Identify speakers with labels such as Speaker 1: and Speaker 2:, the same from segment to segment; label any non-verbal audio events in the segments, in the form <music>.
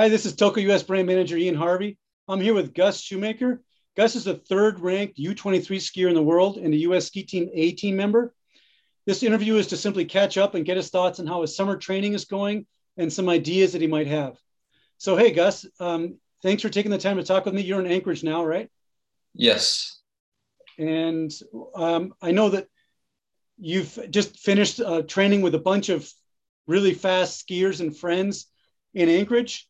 Speaker 1: Hi, this is Toko US brand manager Ian Harvey. I'm here with Gus Schumacher. Gus is the third ranked U23 skier in the world and a US ski team A team member. This interview is to simply catch up and get his thoughts on how his summer training is going and some ideas that he might have. So, hey, Gus, um, thanks for taking the time to talk with me. You're in Anchorage now, right?
Speaker 2: Yes.
Speaker 1: And um, I know that you've just finished uh, training with a bunch of really fast skiers and friends in Anchorage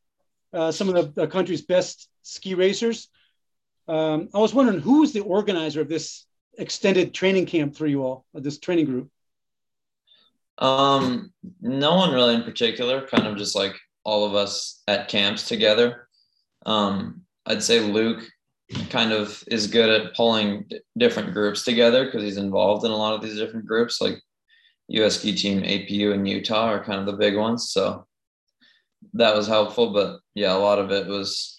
Speaker 1: uh, some of the, the, country's best ski racers. Um, I was wondering who was the organizer of this extended training camp for you all, this training group?
Speaker 2: Um, no one really in particular, kind of just like all of us at camps together. Um, I'd say Luke kind of is good at pulling d- different groups together because he's involved in a lot of these different groups, like US Ski Team, APU, and Utah are kind of the big ones. So that was helpful. But yeah, a lot of it was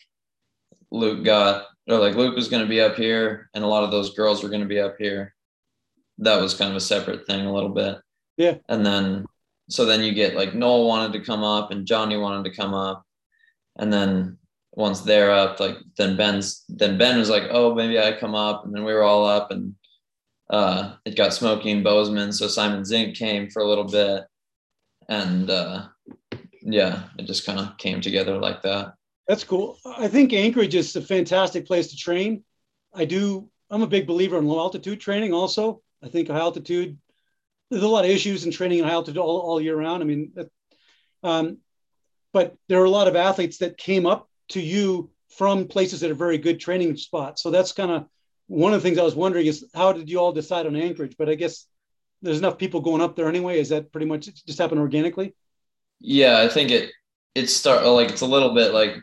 Speaker 2: Luke got or like Luke was going to be up here, and a lot of those girls were going to be up here. That was kind of a separate thing a little bit.
Speaker 1: Yeah.
Speaker 2: And then so then you get like Noel wanted to come up and Johnny wanted to come up, and then once they're up, like then Ben's then Ben was like, oh maybe I come up, and then we were all up and. Uh, it got Smokey and Bozeman, so Simon Zink came for a little bit, and uh, yeah, it just kind of came together like that.
Speaker 1: That's cool. I think Anchorage is a fantastic place to train. I do. I'm a big believer in low altitude training. Also, I think high altitude. There's a lot of issues in training in high altitude all, all year round. I mean, um, but there are a lot of athletes that came up to you from places that are very good training spots. So that's kind of one of the things I was wondering is how did you all decide on Anchorage? But I guess there's enough people going up there anyway. Is that pretty much just happened organically?
Speaker 2: Yeah, I think it it start oh, like it's a little bit like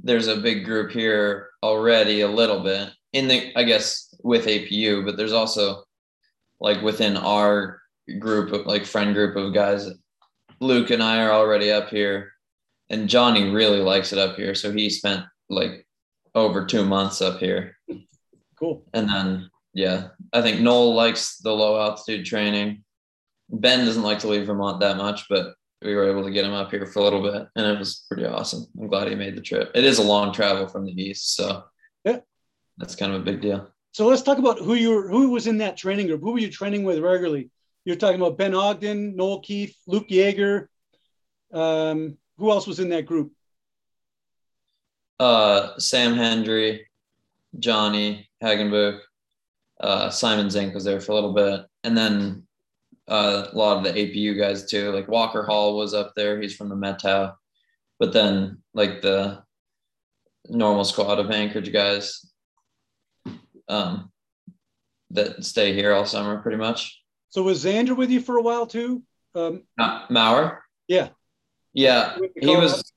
Speaker 2: there's a big group here already a little bit in the I guess with APU, but there's also like within our group of like friend group of guys. Luke and I are already up here, and Johnny really likes it up here, so he spent like over two months up here.
Speaker 1: Cool.
Speaker 2: And then yeah, I think Noel likes the low altitude training. Ben doesn't like to leave Vermont that much, but we were able to get him up here for a little bit, and it was pretty awesome. I'm glad he made the trip. It is a long travel from the east, so
Speaker 1: yeah,
Speaker 2: that's kind of a big deal.
Speaker 1: So let's talk about who you were, who was in that training group. Who were you training with regularly? You're talking about Ben Ogden, Noel Keeffe, Luke Jager. Um, who else was in that group?
Speaker 2: Uh, Sam Hendry, Johnny Hagenbuch, uh, Simon Zink was there for a little bit, and then uh, a lot of the APU guys too. Like Walker Hall was up there. He's from the Methow. But then like the normal squad of Anchorage guys um, that stay here all summer pretty much.
Speaker 1: So was Xander with you for a while too? Um,
Speaker 2: uh, Maurer?
Speaker 1: Yeah.
Speaker 2: Yeah. He was,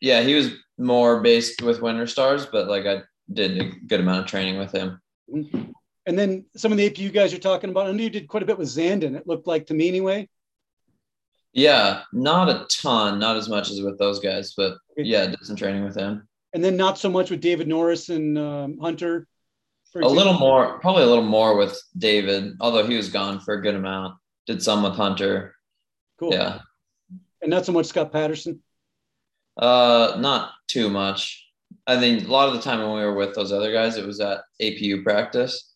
Speaker 2: yeah, he was more based with Winter Stars, but like I did a good amount of training with him.
Speaker 1: Mm-hmm. And then some of the APU guys you're talking about, I know you did quite a bit with Zanden. It looked like to me anyway.
Speaker 2: Yeah, not a ton, not as much as with those guys, but yeah, did some training with him.
Speaker 1: And then not so much with David Norris and um, Hunter.
Speaker 2: a little more, probably a little more with David, although he was gone for a good amount. Did some with Hunter.
Speaker 1: Cool.
Speaker 2: Yeah.
Speaker 1: And not so much Scott Patterson.
Speaker 2: Uh, not too much. I think a lot of the time when we were with those other guys, it was at APU practice.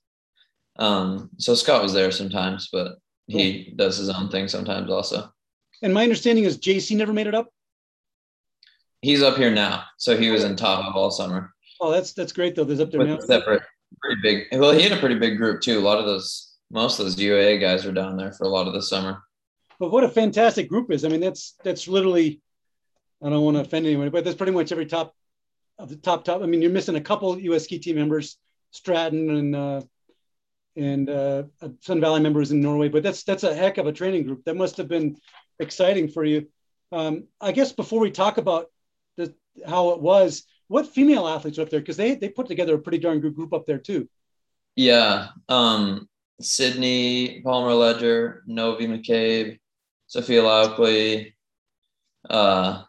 Speaker 2: Um, so Scott was there sometimes, but he cool. does his own thing sometimes also.
Speaker 1: And my understanding is JC never made it up.
Speaker 2: He's up here now, so he was in Tahoe all summer.
Speaker 1: Oh, that's that's great though. There's up there
Speaker 2: With
Speaker 1: now.
Speaker 2: Separate, pretty big. Well, he had a pretty big group too. A lot of those, most of those UAA guys are down there for a lot of the summer.
Speaker 1: But what a fantastic group is! I mean, that's that's literally. I don't want to offend anyone, but that's pretty much every top of the top top. I mean, you're missing a couple US ski team members, Stratton and uh, and uh, Sun Valley members in Norway. But that's that's a heck of a training group. That must have been exciting for you. Um, I guess before we talk about the, how it was, what female athletes were up there? Because they they put together a pretty darn good group up there too.
Speaker 2: Yeah, um, Sydney Palmer Leger, Novi McCabe, Sophia Laukli, uh,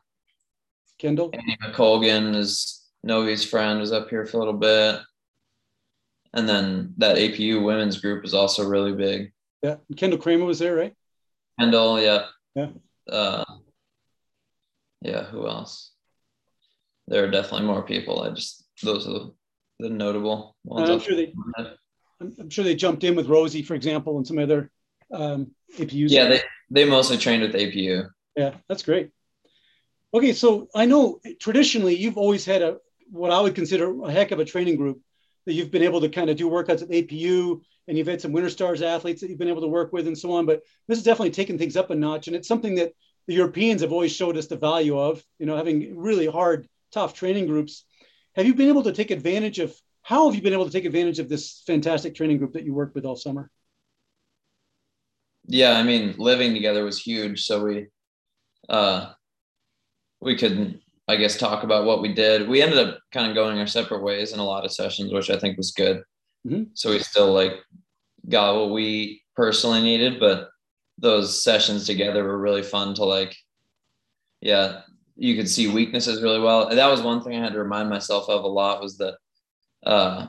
Speaker 1: Kendall,
Speaker 2: Annie McColgan is Novi's friend was up here for a little bit and then that APU women's group is also really big.
Speaker 1: Yeah, Kendall Kramer was there, right?
Speaker 2: Kendall, yeah,
Speaker 1: yeah,
Speaker 2: uh, yeah. Who else? there are definitely more people. I just those are the, the notable ones.
Speaker 1: I'm sure they, I'm sure they jumped in with Rosie, for example, and some other um, APUs.
Speaker 2: Yeah, they they mostly trained with APU.
Speaker 1: Yeah, that's great. Okay, so I know traditionally you've always had a what I would consider a heck of a training group that you've been able to kind of do workouts at APU, and you've had some Winter Stars athletes that you've been able to work with, and so on. But this is definitely taking things up a notch, and it's something that the Europeans have always showed us the value of. You know, having really hard, tough training groups. Have you been able to take advantage of? How have you been able to take advantage of this fantastic training group that you worked with all summer?
Speaker 2: Yeah, I mean, living together was huge. So we, uh, we could, I guess, talk about what we did. We ended up kind of going our separate ways in a lot of sessions, which I think was good. Mm-hmm. So we still like got what we personally needed, but those sessions together were really fun to like, yeah, you could see weaknesses really well. And that was one thing I had to remind myself of a lot was that uh,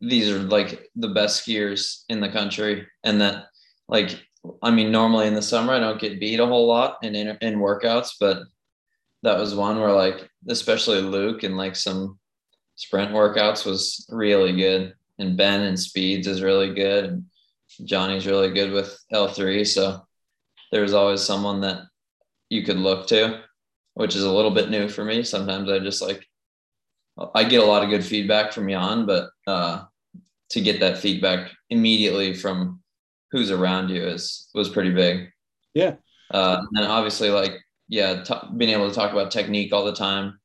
Speaker 2: these are like the best skiers in the country, and that like I mean, normally in the summer I don't get beat a whole lot in in, in workouts, but that was one where like especially Luke and like some sprint workouts was really good, and Ben and speeds is really good, and Johnny's really good with L three, so there's always someone that you could look to, which is a little bit new for me. Sometimes I just like I get a lot of good feedback from Jan, but uh, to get that feedback immediately from who's around you is was pretty big.
Speaker 1: Yeah.
Speaker 2: Uh, and obviously, like yeah, t- being able to talk about technique all the time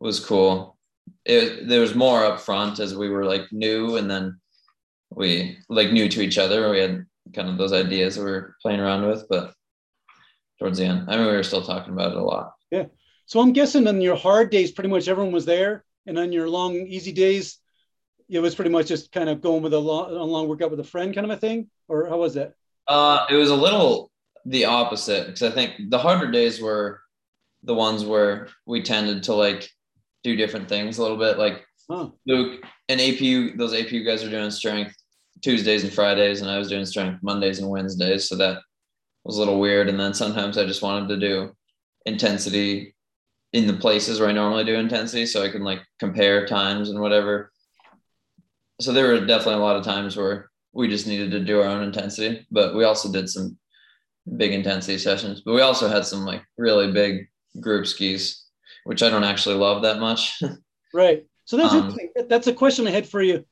Speaker 2: was cool. It, there was more up front as we were like new, and then we like new to each other. We had kind of those ideas that we were playing around with, but towards the end, I mean, we were still talking about it a lot.
Speaker 1: Yeah. So I'm guessing on your hard days, pretty much everyone was there, and on your long, easy days, it was pretty much just kind of going with a long, a long workout with a friend, kind of a thing, or how was that?
Speaker 2: Uh, it was a little the opposite because I think the harder days were the ones where we tended to like do different things a little bit. Like huh. Luke and APU, those APU guys are doing strength Tuesdays and Fridays, and I was doing strength Mondays and Wednesdays. So that was a little weird. And then sometimes I just wanted to do intensity in the places where I normally do intensity so I can like compare times and whatever. So there were definitely a lot of times where we just needed to do our own intensity, but we also did some big intensity sessions. But we also had some like really big group skis, which I don't actually love that much. <laughs>
Speaker 1: right. So that's um, that's a question I had for you,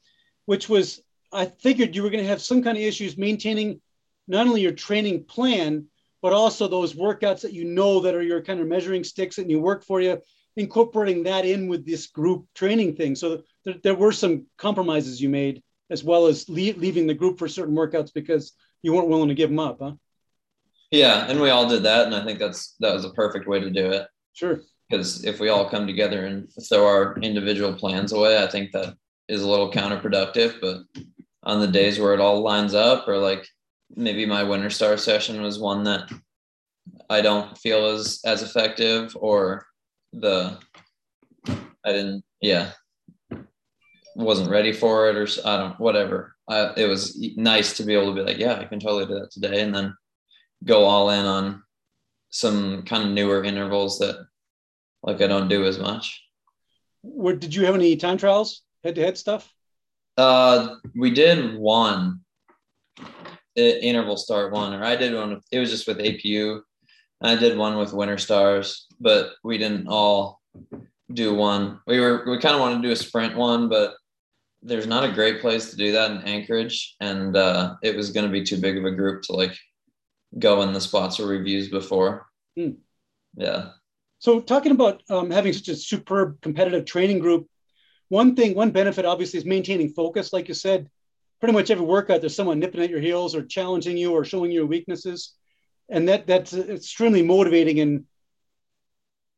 Speaker 1: which was I figured you were going to have some kind of issues maintaining not only your training plan, but also those workouts that you know that are your kind of measuring sticks and you work for you, incorporating that in with this group training thing. So there, there were some compromises you made, as well as leave, leaving the group for certain workouts because you weren't willing to give them up, huh?
Speaker 2: Yeah, and we all did that, and I think that's that was a perfect way to do it.
Speaker 1: Sure.
Speaker 2: Because if we all come together and throw our individual plans away, I think that is a little counterproductive. But on the days where it all lines up, or like maybe my winter star session was one that I don't feel as as effective, or the I didn't, yeah, wasn't ready for it, or I don't, whatever. I, it was nice to be able to be like, yeah, I can totally do that today, and then go all in on some kind of newer intervals that like I don't do as much.
Speaker 1: What did you have any time trials, head to head stuff?
Speaker 2: Uh, we did one interval start one, or I did one. It was just with APU. I did one with Winter Stars, but we didn't all do one. We were we kind of wanted to do a sprint one, but there's not a great place to do that in Anchorage, and uh, it was going to be too big of a group to like go in the spots or reviews before. Mm. Yeah.
Speaker 1: So talking about um, having such a superb competitive training group, one thing, one benefit obviously is maintaining focus. Like you said, pretty much every workout there's someone nipping at your heels or challenging you or showing your weaknesses, and that that's extremely motivating and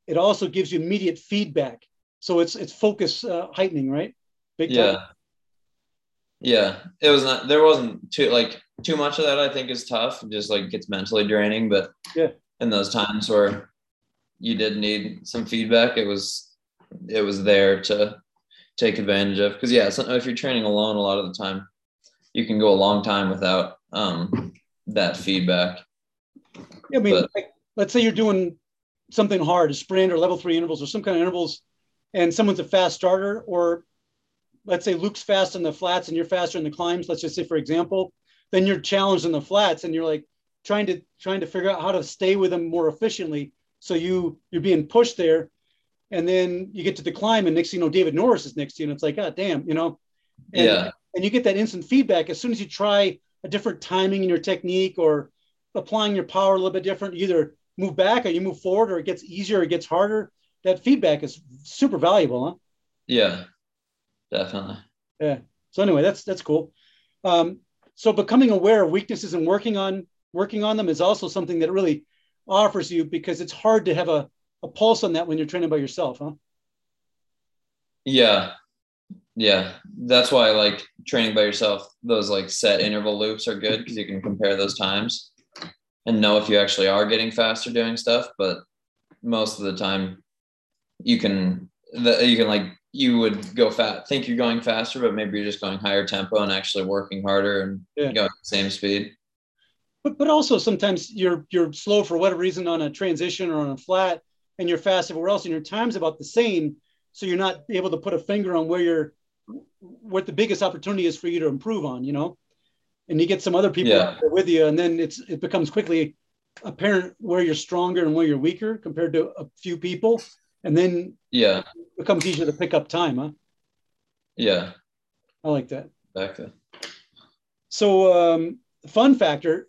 Speaker 1: it also gives you immediate feedback. So it's it's focus uh, heightening, right?
Speaker 2: Big yeah. Time. Yeah, it was not. There wasn't too like too much of that. I think is tough. It just like gets mentally draining. But
Speaker 1: yeah,
Speaker 2: in those times where you did need some feedback, it was it was there to take advantage of. Because yeah, so if you're training alone, a lot of the time you can go a long time without um, that feedback.
Speaker 1: Yeah, I mean, but, like, let's say you're doing something hard, a sprint or level three intervals or some kind of intervals, and someone's a fast starter, or let's say Luke's fast in the flats and you're faster in the climbs, let's just say for example, then you're challenged in the flats and you're like trying to trying to figure out how to stay with them more efficiently. So you you're being pushed there, and then you get to the climb, and next thing you know, David Norris is next to you, and it's like, God damn, you know. And,
Speaker 2: Yeah.
Speaker 1: And you get that instant feedback as soon as you try a different timing in your technique or applying your power a little bit different. Either move back or you move forward, or it gets easier, or it gets harder. That feedback is super valuable, huh?
Speaker 2: Yeah. Definitely.
Speaker 1: Yeah. So anyway, that's that's cool. Um, so becoming aware of weaknesses and working on working on them is also something that really offers you because it's hard to have a, a pulse on that when you're training by yourself, huh?
Speaker 2: Yeah. Yeah. That's why I like training by yourself. Those like set interval loops are good because you can compare those times and know if you actually are getting faster doing stuff. But most of the time you can the, you can like you would go fast think you're going faster, but maybe you're just going higher tempo and actually working harder and
Speaker 1: Yeah.
Speaker 2: going the same speed.
Speaker 1: But but also sometimes you're you're slow for whatever reason on a transition or on a flat, and you're fast everywhere else, and your time's about the same. So you're not able to put a finger on where you're what the biggest opportunity is for you to improve on, you know. And you get some other people
Speaker 2: Yeah.
Speaker 1: with you, and then it's it becomes quickly apparent where you're stronger and where you're weaker compared to a few people, and then
Speaker 2: Yeah.
Speaker 1: it becomes easier to pick up time, huh?
Speaker 2: Yeah.
Speaker 1: I like that.
Speaker 2: Exactly.
Speaker 1: So, um, fun factor.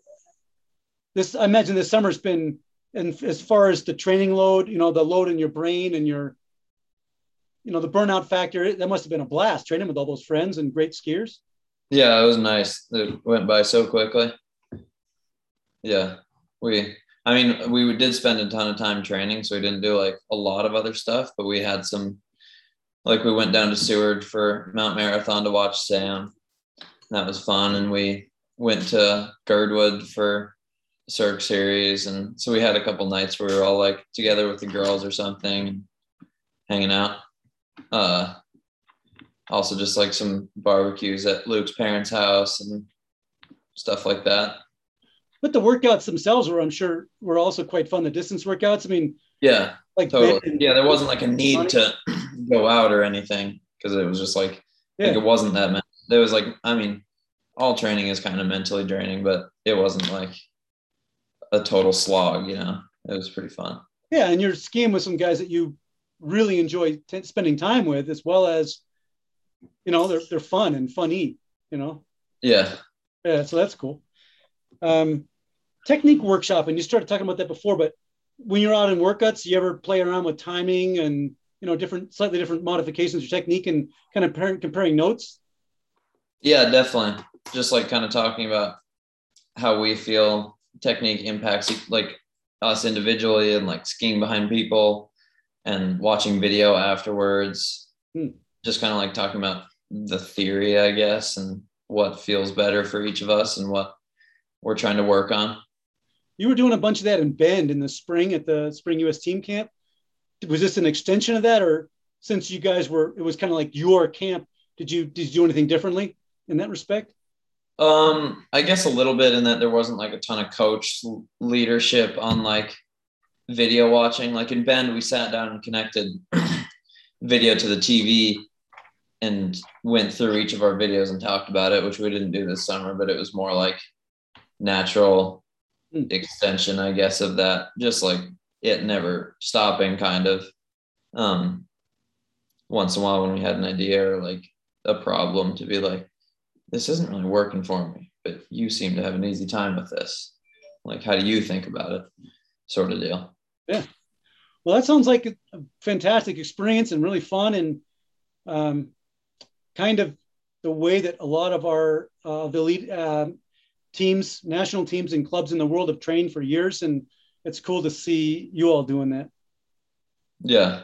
Speaker 1: This I imagine this summer's been, and as far as the training load, you know, the load in your brain and your, you know, the burnout factor. That must have been a blast training with all those friends and great skiers.
Speaker 2: Yeah, it was nice. It went by so quickly. Yeah, we. I mean, we did spend a ton of time training, so we didn't do like a lot of other stuff, but we had some. Like we went down to Seward for Mount Marathon to watch Sam. That was fun, and we went to Girdwood for Cirque Series, and so we had a couple nights where we were all like together with the girls or something, hanging out. Uh, also just like some barbecues at Luke's parents' house and stuff like that.
Speaker 1: But the workouts themselves were, I'm sure, were also quite fun. The distance workouts. I mean,
Speaker 2: Yeah,
Speaker 1: like
Speaker 2: totally. Yeah, there wasn't like a need to <clears throat> go out or anything because it was just like, like
Speaker 1: Yeah.
Speaker 2: it wasn't that. Men- there was like, I mean, all training is kind of mentally draining, but it wasn't like a total slog. You know, it was pretty fun.
Speaker 1: Yeah, and you're skiing with some guys that you really enjoy t- spending time with, as well as, you know, they're they're fun and funny. You know.
Speaker 2: Yeah,
Speaker 1: Yeah, so that's cool. Um, technique workshop, and you started talking about that before, but when you're out in workouts, you ever play around with timing and you know different, slightly different modifications or technique and kind of comparing, comparing notes?
Speaker 2: yeah, definitely. Just like kind of talking about how we feel technique impacts like us individually and like skiing behind people and watching video afterwards.
Speaker 1: Hmm.
Speaker 2: Just kind of like talking about the theory, I guess, and what feels better for each of us and what we're trying to work on.
Speaker 1: You were doing a bunch of that in Bend in the spring at the Spring US Team Camp. Was this an extension of that, or since you guys were, it was kind of like your camp? Did you did you do anything differently in that respect?
Speaker 2: Um, I guess a little bit in that there wasn't like a ton of coach leadership on like video watching. Like in Bend, we sat down and connected <clears throat> video to the TV and went through each of our videos and talked about it, which we didn't do this summer, but it was more like natural. Extension, I guess, of that, just like it never stopping kind of. Um, once in a while when we had an idea or like a problem to be like, this isn't really working for me, but you seem to have an easy time with this. Like, how do you think about it? Sort of deal. Yeah.
Speaker 1: Well, that sounds like a fantastic experience and really fun and um, kind of the way that a lot of our uh, the lead teams, national teams, and clubs in the world have trained for years, and it's cool to see you all doing that.
Speaker 2: Yeah.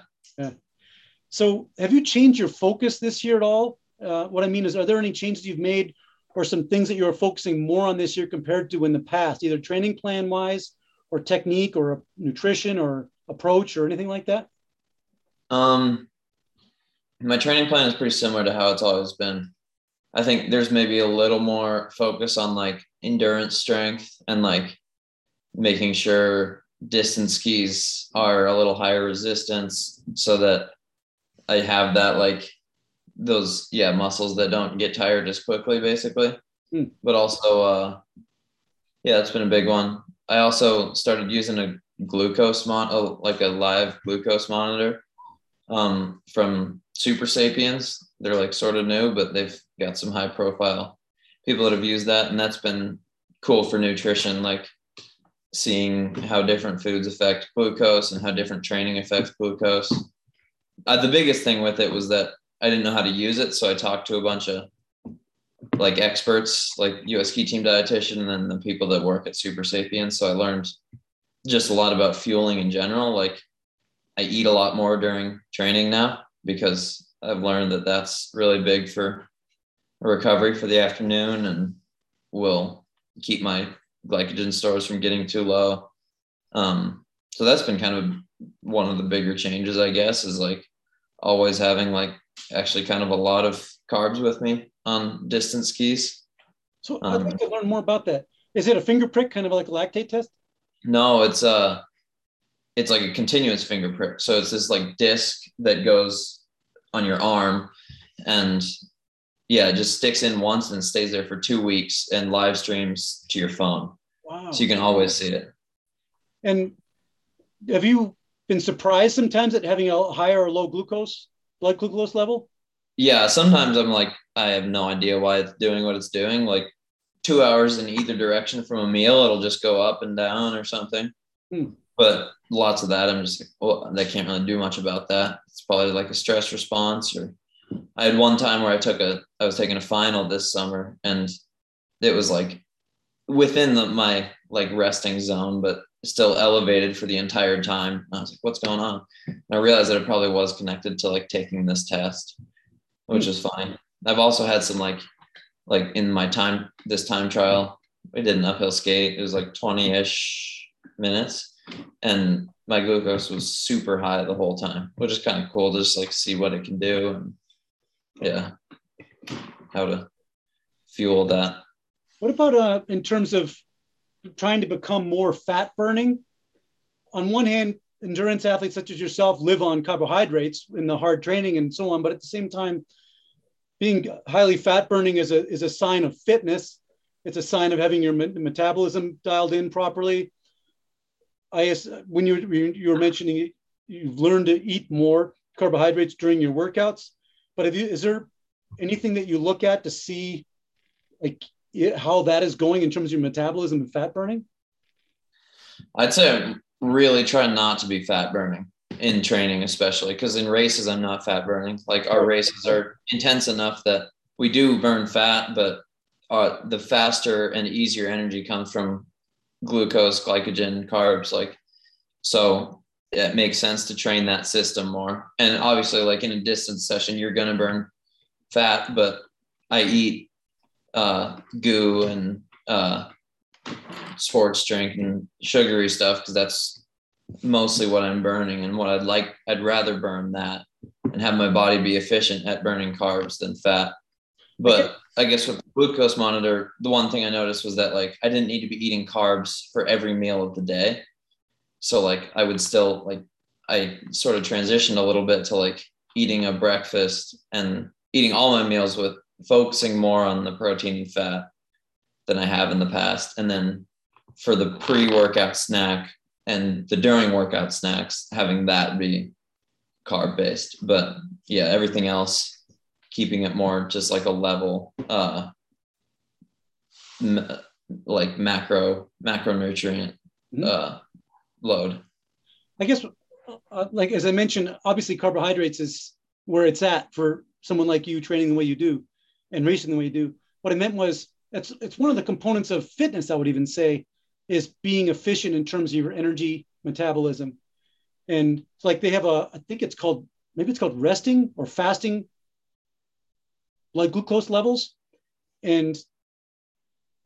Speaker 1: So, have you changed your focus this year at all? Uh, what I mean is, are there any changes you've made, or some things that you're focusing more on this year compared to in the past, either training plan wise, or technique, or nutrition, or approach, or anything like that?
Speaker 2: Um, my training plan is pretty similar to how it's always been. I think there's maybe a little more focus on like endurance strength and like making sure distance skis are a little higher resistance so that I have that like those yeah muscles that don't get tired as quickly basically hmm. but also uh yeah that's been a big one i also started using a glucose mon like a live glucose monitor um from Supersapiens. they're like sort of new but they've got some high profile people that have used that and that's been cool for nutrition like seeing how different foods affect glucose and how different training affects glucose uh, the biggest thing with it was that I didn't know how to use it, so I talked to a bunch of like experts, like US ski team dietitian, and the people that work at Supersapiens. So I learned just a lot about fueling in general. Like I eat a lot more during training now because I've learned that that's really big for recovery for the afternoon and will keep my glycogen stores from getting too low. Um, so that's been kind of one of the bigger changes, I guess, is like always having like actually kind of a lot of carbs with me on distance skis.
Speaker 1: So I'd like um, to learn more about that. Is it a finger prick, kind of like a lactate test?
Speaker 2: No, it's a, uh, it's like a continuous finger prick. So it's this like disc that goes on your arm, and yeah, it just sticks in once and stays there for two weeks and live streams to your phone. Wow! So you can always see it.
Speaker 1: And have you been surprised sometimes at having a higher or low glucose blood glucose level?
Speaker 2: Yeah, sometimes I'm like, I have no idea why it's doing what it's doing. Like two hours in either direction from a meal, it'll just go up and down or something. Hmm. But lots of that, I'm just like, well, they can't really do much about that. It's probably like a stress response. Or I had one time where I took a, I was taking a final this summer, and it was like within the, my like resting zone, but still elevated for the entire time. And I was like, what's going on? And I realized that it probably was connected to like taking this test, which is fine. I've also had some like, like in my time, this time trial, we did an uphill skate. It was like 20 ish minutes and my glucose was super high the whole time, which is kind of cool to just like see what it can do. And yeah, how to fuel that.
Speaker 1: What about uh, in terms of trying to become more fat burning. On one hand, endurance athletes such as yourself live on carbohydrates in the hard training and so on, but at the same time, being highly fat burning is a, is a sign of fitness. It's a sign of having your metabolism dialed in properly. I, when you, you were mentioning you've learned to eat more carbohydrates during your workouts, but have you, is there anything that you look at to see like how that is going in terms of your metabolism and fat burning?
Speaker 2: I'd say really trying not to be fat burning in training, especially because in races, I'm not fat burning. Like our races are intense enough that we do burn fat, but uh, the faster and easier energy comes from glucose, glycogen, carbs. Like, so it makes sense to train that system more. And obviously, like in a distance session, you're going to burn fat, but I eat uh, goo and uh, sports drink and sugary stuff because that's mostly what I'm burning and what I'd like. I'd rather burn that and have my body be efficient at burning carbs than fat. But I guess with the glucose monitor, the one thing I noticed was that like I didn't need to be eating carbs for every meal of the day. So like I would still like I sort of transitioned a little bit to like eating a breakfast and eating all my meals with focusing more on the protein and fat than I have in the past. And then for the pre workout snack and the during workout snacks, having that be carb based. But yeah, everything else, keeping it more just like a level, uh, m- like macro, macronutrient mm-hmm. uh, load.
Speaker 1: I guess, uh, like as I mentioned, obviously carbohydrates is where it's at for someone like you training the way you do and racing the way you do. What I meant was it's it's one of the components of fitness. I would even say is being efficient in terms of your energy metabolism. And like they have a, I think it's called maybe it's called resting or fasting blood glucose levels. And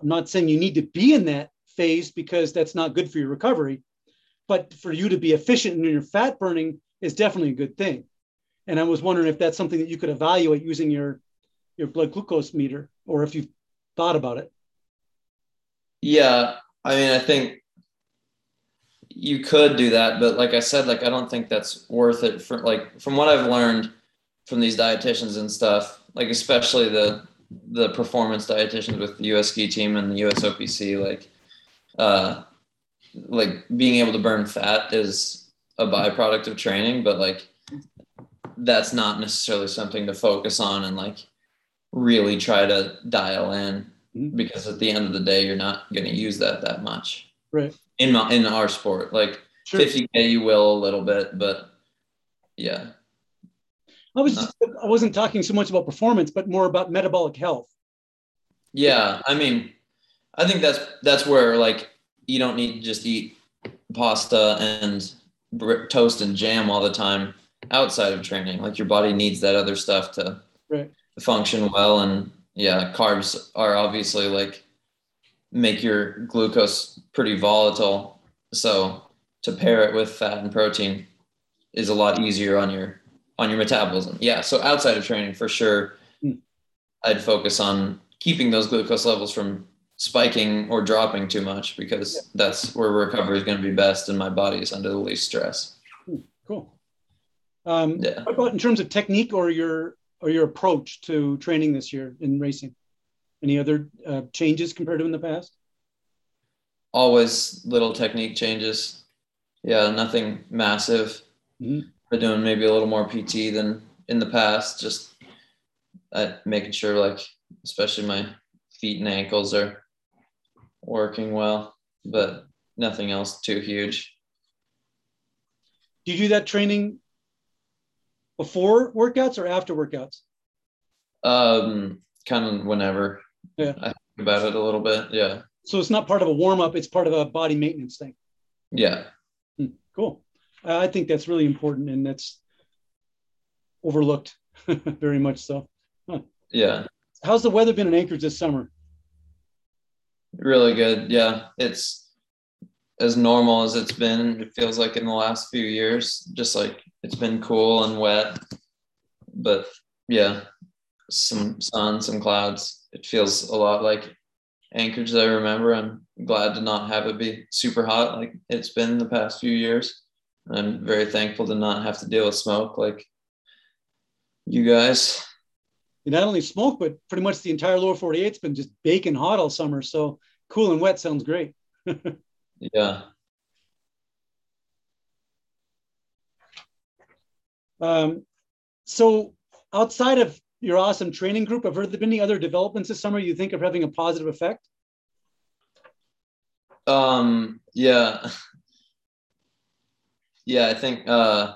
Speaker 1: I'm not saying you need to be in that phase because that's not good for your recovery, but for you to be efficient in your fat burning is definitely a good thing. And I was wondering if that's something that you could evaluate using your your blood glucose meter or if you've thought about it.
Speaker 2: Yeah. I mean, I think you could do that, but like I said, like I don't think that's worth it for like from what I've learned from these dietitians and stuff, like especially the the performance dietitians with the US ski team and the USOPC, like uh like being able to burn fat is a byproduct of training, but like that's not necessarily something to focus on and like really try to dial in mm-hmm. because at the end of the day you're not going to use that that much.
Speaker 1: Right.
Speaker 2: In my, in our sport like sure. 50k you will a little bit but yeah.
Speaker 1: I was just, i wasn't talking so much about performance but more about metabolic health.
Speaker 2: Yeah i mean i think that's that's where like you don't need to just eat pasta and toast and jam all the time outside of training. Like your body needs that other stuff to
Speaker 1: right.
Speaker 2: function well. And yeah carbs are obviously like make your glucose pretty volatile. So to pair it with fat and protein is a lot easier on your on your metabolism. Yeah so outside of training for sure mm. i'd focus on keeping those glucose levels from spiking or dropping too much because yeah. that's where recovery is going to be best and my body is under the least stress
Speaker 1: cool um, yeah. what about in terms of technique or your or your approach to training this year in racing? Any other uh, changes compared to in the past?
Speaker 2: Always little technique changes. Yeah, nothing massive. Mm-hmm. We're doing maybe a little more PT than in the past. Just uh, making sure, like, especially my feet and ankles are working well, but nothing else too huge.
Speaker 1: Do you do that training before workouts or after workouts?
Speaker 2: Um, kind of whenever.
Speaker 1: Yeah.
Speaker 2: I think about it a little bit. Yeah.
Speaker 1: So it's not part of a warm up; it's part of a body maintenance thing.
Speaker 2: Yeah.
Speaker 1: Hmm, cool. I think that's really important, and that's overlooked <laughs> very much so.
Speaker 2: Huh. Yeah.
Speaker 1: How's the weather been in Anchorage this summer?
Speaker 2: Really good. Yeah, it's as normal as it's been. It feels like in the last few years, just like it's been cool and wet, but yeah, some sun, some clouds. It feels a lot like Anchorage that I remember. I'm glad to not have it be super hot like it's been the past few years. I'm very thankful to not have to deal with smoke like you guys.
Speaker 1: Not only smoke, but pretty much the entire lower 48's been just baking hot all summer. So cool and wet sounds great. <laughs>
Speaker 2: yeah.
Speaker 1: Um, so outside of your awesome training group, have there been any other developments this summer you think of having a positive effect?
Speaker 2: Um, yeah. <laughs> Yeah, I think uh,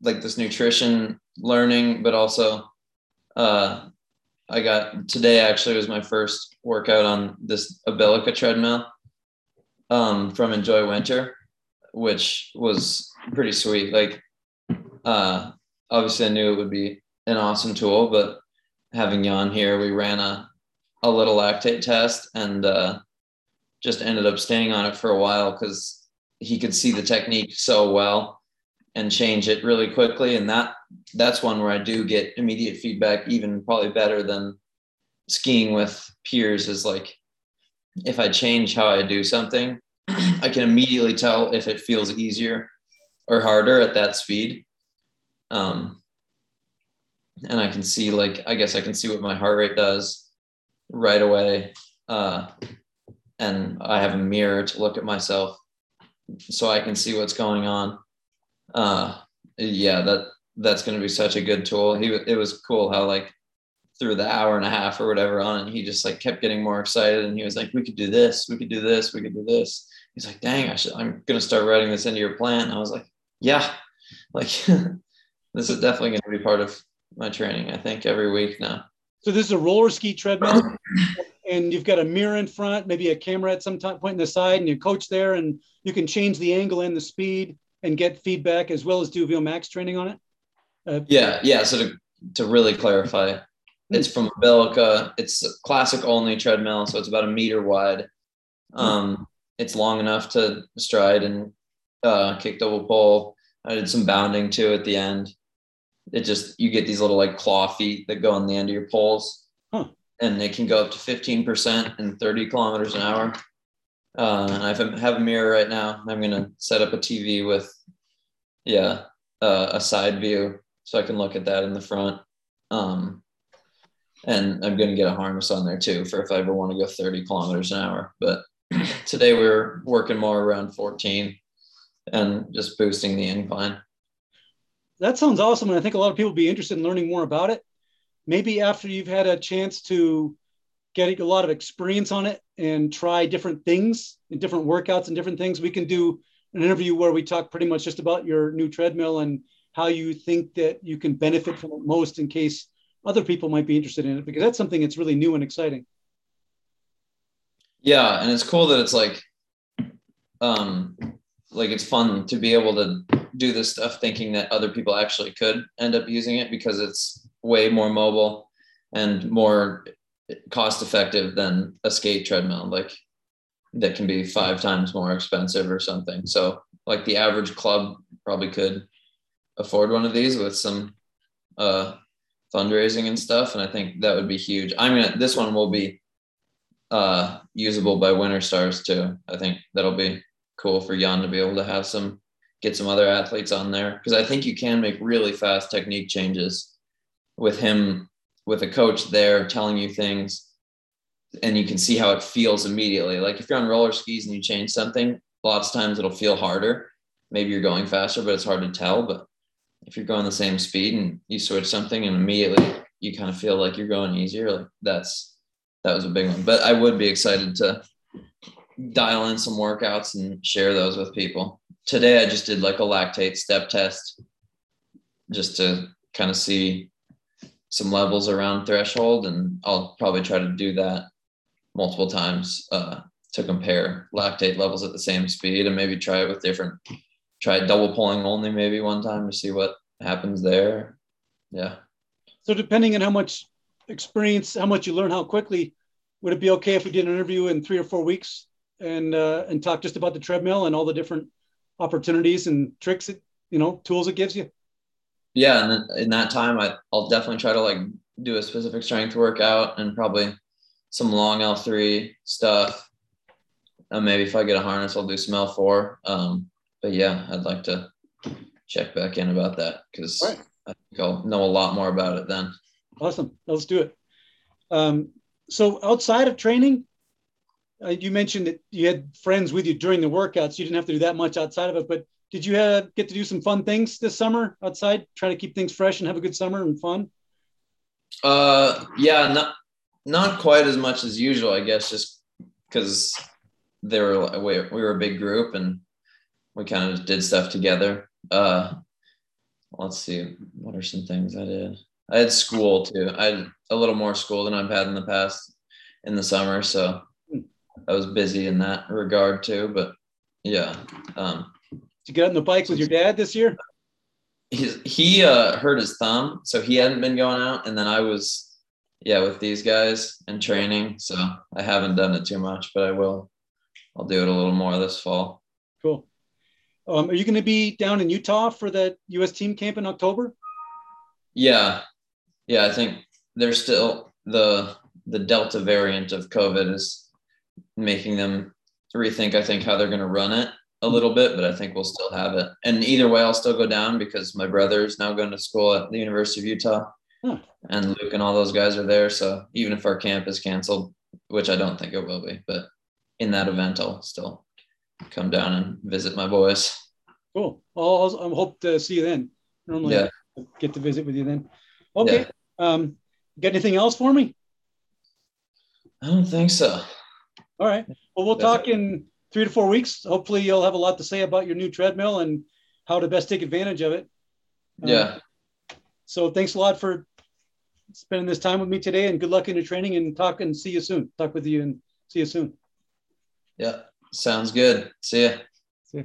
Speaker 2: like this nutrition learning, but also uh, I got today actually was my first workout on this Abilica treadmill um, from Enjoy Winter, which was pretty sweet. Like uh, obviously, I knew it would be an awesome tool, but having Jan here, we ran a, a little lactate test and uh, just ended up staying on it for a while because he could see the technique so well and change it really quickly. And that that's one where I do get immediate feedback, even probably better than skiing with peers. Is like if I change how I do something, I can immediately tell if it feels easier or harder at that speed. Um, and I can see like I guess I can see what my heart rate does right away. Uh, and I have a mirror to look at myself so I can see what's going on. Uh, yeah, that that's going to be such a good tool. He it was cool how like through the hour and a half or whatever on it, he just like kept getting more excited and he was like, we could do this, we could do this, we could do this. He's like, dang, I should, I'm going to start writing this into your plan. And I was like, yeah, like <laughs> this is definitely going to be part of my training. I think every week now.
Speaker 1: So this is a roller ski treadmill, and you've got a mirror in front, maybe a camera at some point in the side, and your coach there, and you can change the angle and the speed and get feedback as well as do VO2max training on it.
Speaker 2: Uh, yeah, yeah. So to to really clarify, it's from Abilica. It's a classic only treadmill, so it's about a meter wide. Um, it's long enough to stride and uh, kick double pole. I did some bounding too at the end. It just you get these little like claw feet that go on the end of your poles,
Speaker 1: huh.
Speaker 2: and they can go up to fifteen percent and thirty kilometers an hour. Uh, and I have a mirror right now. I'm gonna set up a TV with, yeah, uh, a side view so I can look at that in the front. Um, and I'm gonna get a harness on there too for if I ever want to go 30 kilometers an hour. But <clears throat> today we are working more around 14 and just boosting the incline.
Speaker 1: That sounds awesome, and I think a lot of people will be interested in learning more about it. Maybe after you've had a chance to get a lot of experience on it and try different things and different workouts and different things, we can do an interview where we talk pretty much just about your new treadmill and how you think that you can benefit from it most in case other people might be interested in it because that's something that's really new and exciting.
Speaker 2: Yeah, and it's cool that it's like um like it's fun to be able to do this stuff thinking that other people actually could end up using it because it's way more mobile and more cost effective than a skate treadmill like that can be five times more expensive or something so like the average club probably could afford one of these with some uh fundraising and stuff and i think that would be huge I mean, this one will be uh usable by winter stars too i think that'll be cool for jan to be able to have some get some other athletes on there because i think you can make really fast technique changes with him with a coach there telling you things and you can see how it feels immediately. Like if you're on roller skis and you change something, lots of times it'll feel harder. Maybe you're going faster, but it's hard to tell. But if you're going the same speed and you switch something and immediately you kind of feel like you're going easier, like that's that was a big one. But I would be excited to dial in some workouts and share those with people. Today I just did like a lactate step test just to kind of see some levels around threshold, and I'll probably try to do that multiple times uh, to compare lactate levels at the same speed, and maybe try it with different. Try double pulling only maybe one time to see what happens there. Yeah.
Speaker 1: So depending on how much experience, how much you learn, how quickly, would it be okay if we did an interview in three or four weeks and uh, and talk just about the treadmill and all the different opportunities and tricks it you know tools it gives you?
Speaker 2: yeah, and then in that time, I, I'll definitely try to like do a specific strength workout and probably some long L3 stuff. And maybe if I get a harness, I'll do some L4. Um, but yeah, I'd like to check back in about that because right. I think I'll know a lot more about it then.
Speaker 1: Awesome. Let's do it. Um, so outside of training, uh, you mentioned that you had friends with you during the workouts. You didn't have to do that much outside of it, but did you have, get to do some fun things this summer outside? Try to keep things fresh and have a good summer and fun.
Speaker 2: Uh, yeah, not not quite as much as usual, I guess, just because they were we, we were a big group and we kind of did stuff together. Uh, let's see, what are some things I did? I had school too. I had a little more school than I've had in the past in the summer, so hmm. I was busy in that regard too. But yeah, um,
Speaker 1: you get on the bike with your dad this year?
Speaker 2: He he uh, hurt his thumb, so he hadn't been going out, and then I was, yeah, with these guys and training. So I haven't done it too much, but I will. I'll do it a little more this fall.
Speaker 1: Um, are you going to be down in Utah for the U.S. team camp in October?
Speaker 2: Yeah, yeah. I think there's still the the Delta variant of COVID is making them rethink. I think how they're going to run it a little bit, but I think we'll still have it. And either way, I'll still go down because my brother is now going to school at the University of Utah, huh. and Luke and all those guys are there. So even if our camp is canceled, which I don't think it will be, but in that event, I'll still come down and visit my boys.
Speaker 1: Cool. I'll, i hope to see you then. Normally, yeah. I get to visit with you then. Okay. Yeah. Um, got anything else for me?
Speaker 2: I don't think so.
Speaker 1: All right. Well, we'll talk in three to four weeks. Hopefully, you'll have a lot to say about your new treadmill and how to best take advantage of it.
Speaker 2: Um, yeah.
Speaker 1: so thanks a lot for spending this time with me today, and good luck in your training. And talk and see you soon. Talk with you and see you soon.
Speaker 2: Yeah, sounds good. See ya. See ya.